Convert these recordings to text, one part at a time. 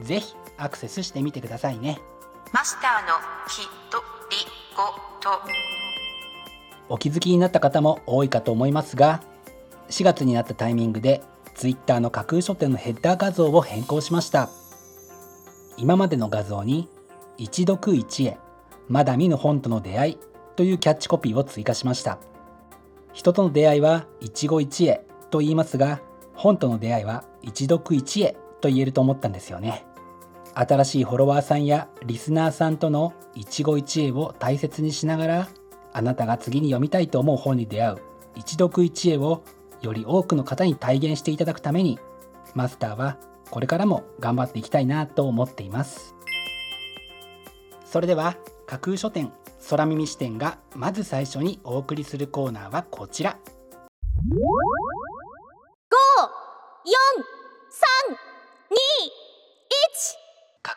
ぜひアクセスしてみてくださいね。マスターのひとりごと。お気づきになった方も多いかと思いますが4月になったタイミングで Twitter の架空書店のヘッダー画像を変更しました。今までの画像に「一読一会まだ見ぬ本との出会い」というキャッチコピーを追加しました。人との出会いは一期一会と言いますが本との出会いは一読一会と言えると思ったんですよね。新しいフォロワーさんやリスナーさんとの一期一会を大切にしながらあなたが次に読みたいと思う本に出会う一読一会をより多くの方に体現していただくためにマスターはこれからも頑張っていきたいなと思っています。それでは架空書店空耳視点がまず最初にお送りするコーナーはこちら。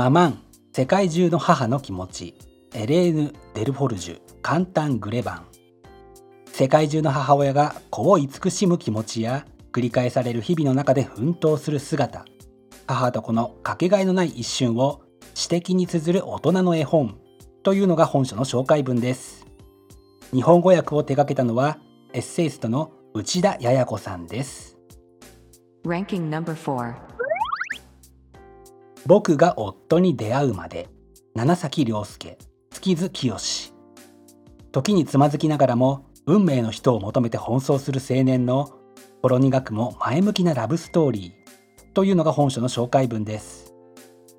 ママン世界中の母の気持ち。エレーヌ・デルフォルジュ簡単グレバン世界中の母親が子を慈しむ気持ちや繰り返される日々の中で奮闘する姿。母と子のかけがえのない一瞬を詩的に綴る大人の絵本。というのが本書の紹介文です。日本語訳を手掛けたのはエッセイストの内田やや子さんです。Ranking No.4 僕が夫に出会うまで七崎亮介月津清。時につまずきながらも運命の人を求めて奔走する青年のほろ苦くも前向きなラブストーリーというのが本書の紹介文です。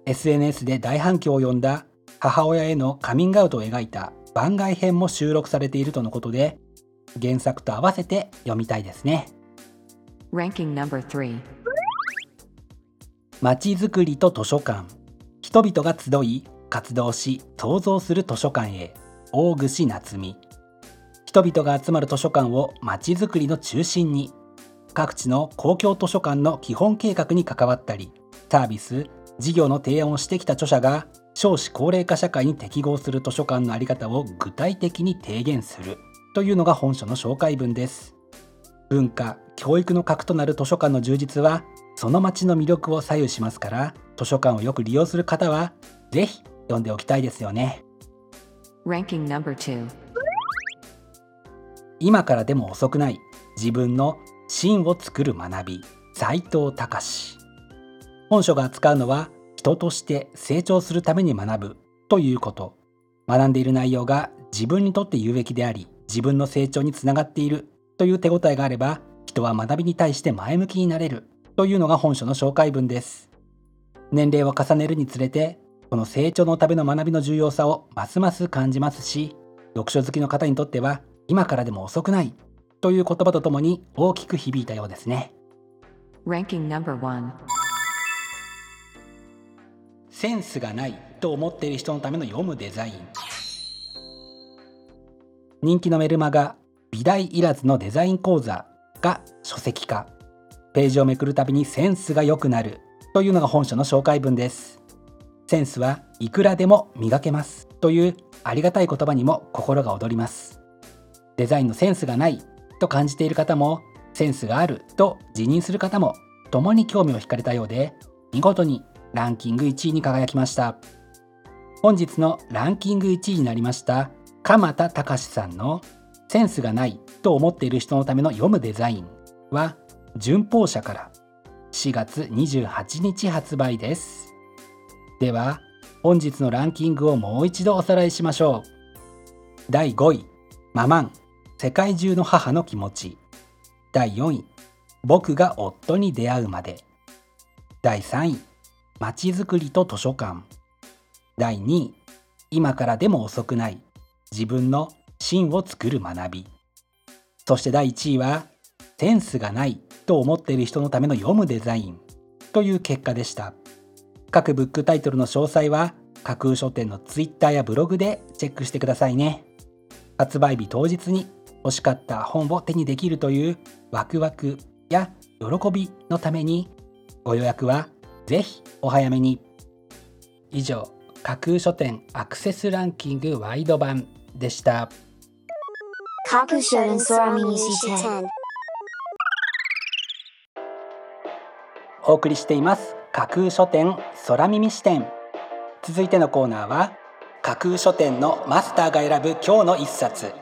SNS で大反響を呼んだ母親へのカミングアウトを描いた番外編も収録されているとのことで原作と合わせて読みたいですね。Ranking number 3まちづくりと図書館。人々が集い活動し創造する図書館へ。大串夏美人々が集まる図書館をまちづくりの中心に。各地の公共図書館の基本計画に関わったりサービス事業の提案をしてきた著者が少子高齢化社会に適合する図書館の在り方を具体的に提言する。というのが本書の紹介文です。文化教育の核となる図書館の充実はその町の魅力を左右しますから図書館をよく利用する方はぜひ読んでおきたいですよね。Ranking number 2今からでも遅くない自分の芯を作る学び斉藤隆。本書が扱うのは人として成長するために学ぶということ。学んでいる内容が自分にとって有益であり自分の成長につながっているという手応えがあれば人は学びに対して前向きになれるというのが本書の紹介文です。年齢を重ねるにつれてこの成長のための学びの重要さをますます感じますし読書好きの方にとっては今からでも遅くないという言葉とともに大きく響いたようですね。Ranking number 1センスがないと思っている人のための読むデザイン。人気のメルマガ美大いらずのデザイン講座が書籍化ページをめくるたびにセンスが良くなる。というのが本書の紹介文です。センスはいくらでも磨けます。というありがたい言葉にも心が躍ります。デザインのセンスがない。と感じている方もセンスがあると自認する方も共に興味を惹かれたようで見事にランキング1位に輝きました。本日のランキング1位になりました鎌田隆さんの「センスがないと思っている人のための読むデザイン」は順法社から4月28日発売です。では本日のランキングをもう一度おさらいしましょう。第5位ママン世界中の母の気持ち。第4位僕が夫に出会うまで。第3位まちづくりと図書館。第2位今からでも遅くない自分の芯を作る学び。そして第1位はセンスがないと思っている人のための読むデザイン。という結果でした。各ブックタイトルの詳細は架空書店の Twitter やブログでチェックしてくださいね。発売日当日に欲しかった本を手にできるというワクワクや喜びのためにご予約はぜひお早めに。以上架空書店アクセスランキングワイド版でした。架空書店空耳視点お送りしています架空書店空耳視点。続いてのコーナーは架空書店のマスターが選ぶ今日の一冊。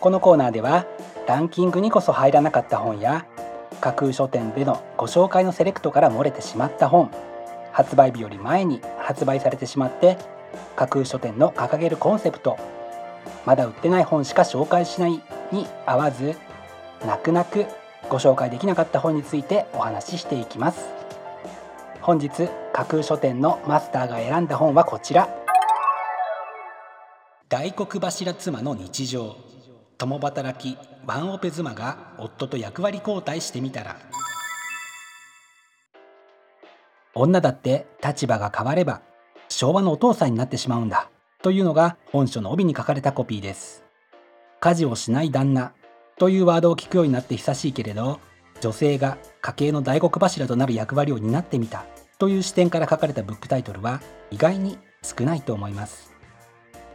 このコーナーではランキングにこそ入らなかった本や架空書店でのご紹介のセレクトから漏れてしまった本発売日より前に発売されてしまって架空書店の掲げるコンセプトまだ売ってない本しか紹介しないに合わず泣く泣くご紹介できなかった本についてお話ししていきます。本日架空書店のマスターが選んだ本はこちら。大黒柱妻の日常。共働きワンオペ妻が夫と役割交代してみたら。女だって立場が変われば昭和のお父さんになってしまうんだというのが本書の帯に書かれたコピーです。家事をしない旦那というワードを聞くようになって久しいけれど女性が家計の大黒柱となる役割を担ってみたという視点から書かれたブックタイトルは意外に少ないと思います。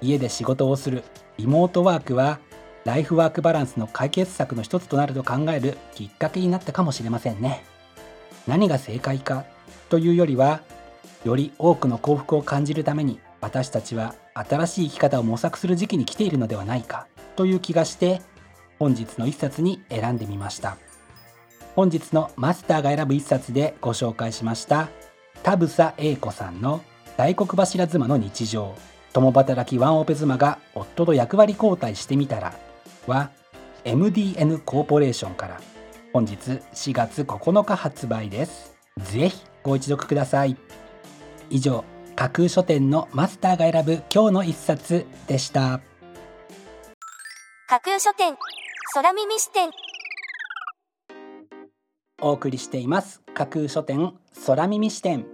家で仕事をするリモートワークはライフワークバランスの解決策の一つとなると考えるきっかけになったかもしれませんね。何が正解かというよりはより多くの幸福を感じるために私たちは新しい生き方を模索する時期に来ているのではないかという気がして本日の一冊に選んでみました。本日のマスターが選ぶ一冊でご紹介しました。田房英子さんの大黒柱妻の日常。共働きワンオペ妻が夫と役割交代してみたら。は MDN コーポレーションから。本日4月9日発売です。ぜひご一読ください。以上架空書店のマスターが選ぶ今日の一冊でした。架空書店。空耳視点。お送りしています。架空書店空耳視点。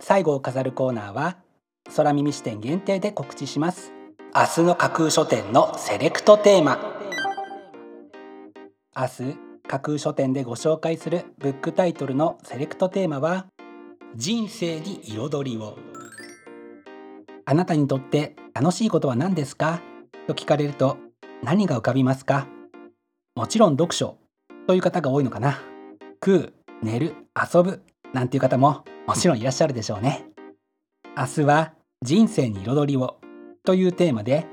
最後を飾るコーナーは空耳視点限定で告知します。明日の架空書店のセレクトテーマ。明日架空書店でご紹介するブックタイトルのセレクトテーマは人生に彩りを。あなたにとって楽しいことは何ですか？と聞かれると何が浮かびますか？もちろん読書という方が多いのかな。食う寝る遊ぶなんていう方ももちろんいらっしゃるでしょうね。明日は人生に彩りをというテーマで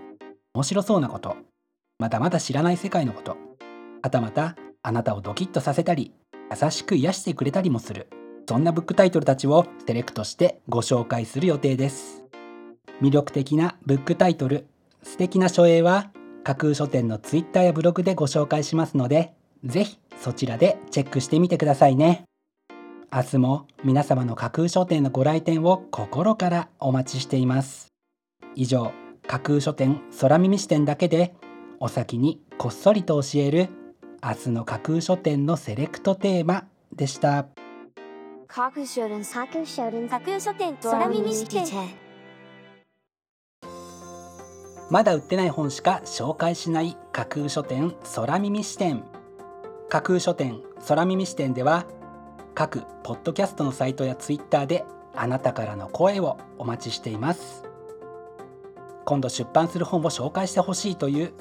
面白そうなことまだまだ知らない世界のことはたまたあなたをドキッとさせたり優しく癒してくれたりもするそんなブックタイトルたちをセレクトしてご紹介する予定です。魅力的なブックタイトル素敵な書影は架空書店のツイッターやブログでご紹介しますのでぜひそちらでチェックしてみてくださいね。明日も皆様の架空書店のご来店を心からお待ちしています。以上架空書店空耳視点だけでお先にこっそりと教える明日の架空書店のセレクトテーマでした。架空書店架空書店架空書店空耳視点まだ売ってない本しか紹介しない架空書店空耳視点。架空書店空耳視点では各ポッドキャストのサイトやツイッターであなたからの声をお待ちしています。今度出版する本を紹介してほしいという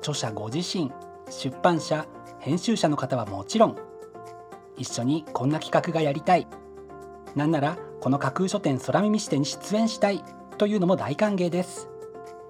著者ご自身出版社編集者の方はもちろん一緒にこんな企画がやりたい。なんならこの架空書店空耳視点に出演したいというのも大歓迎です。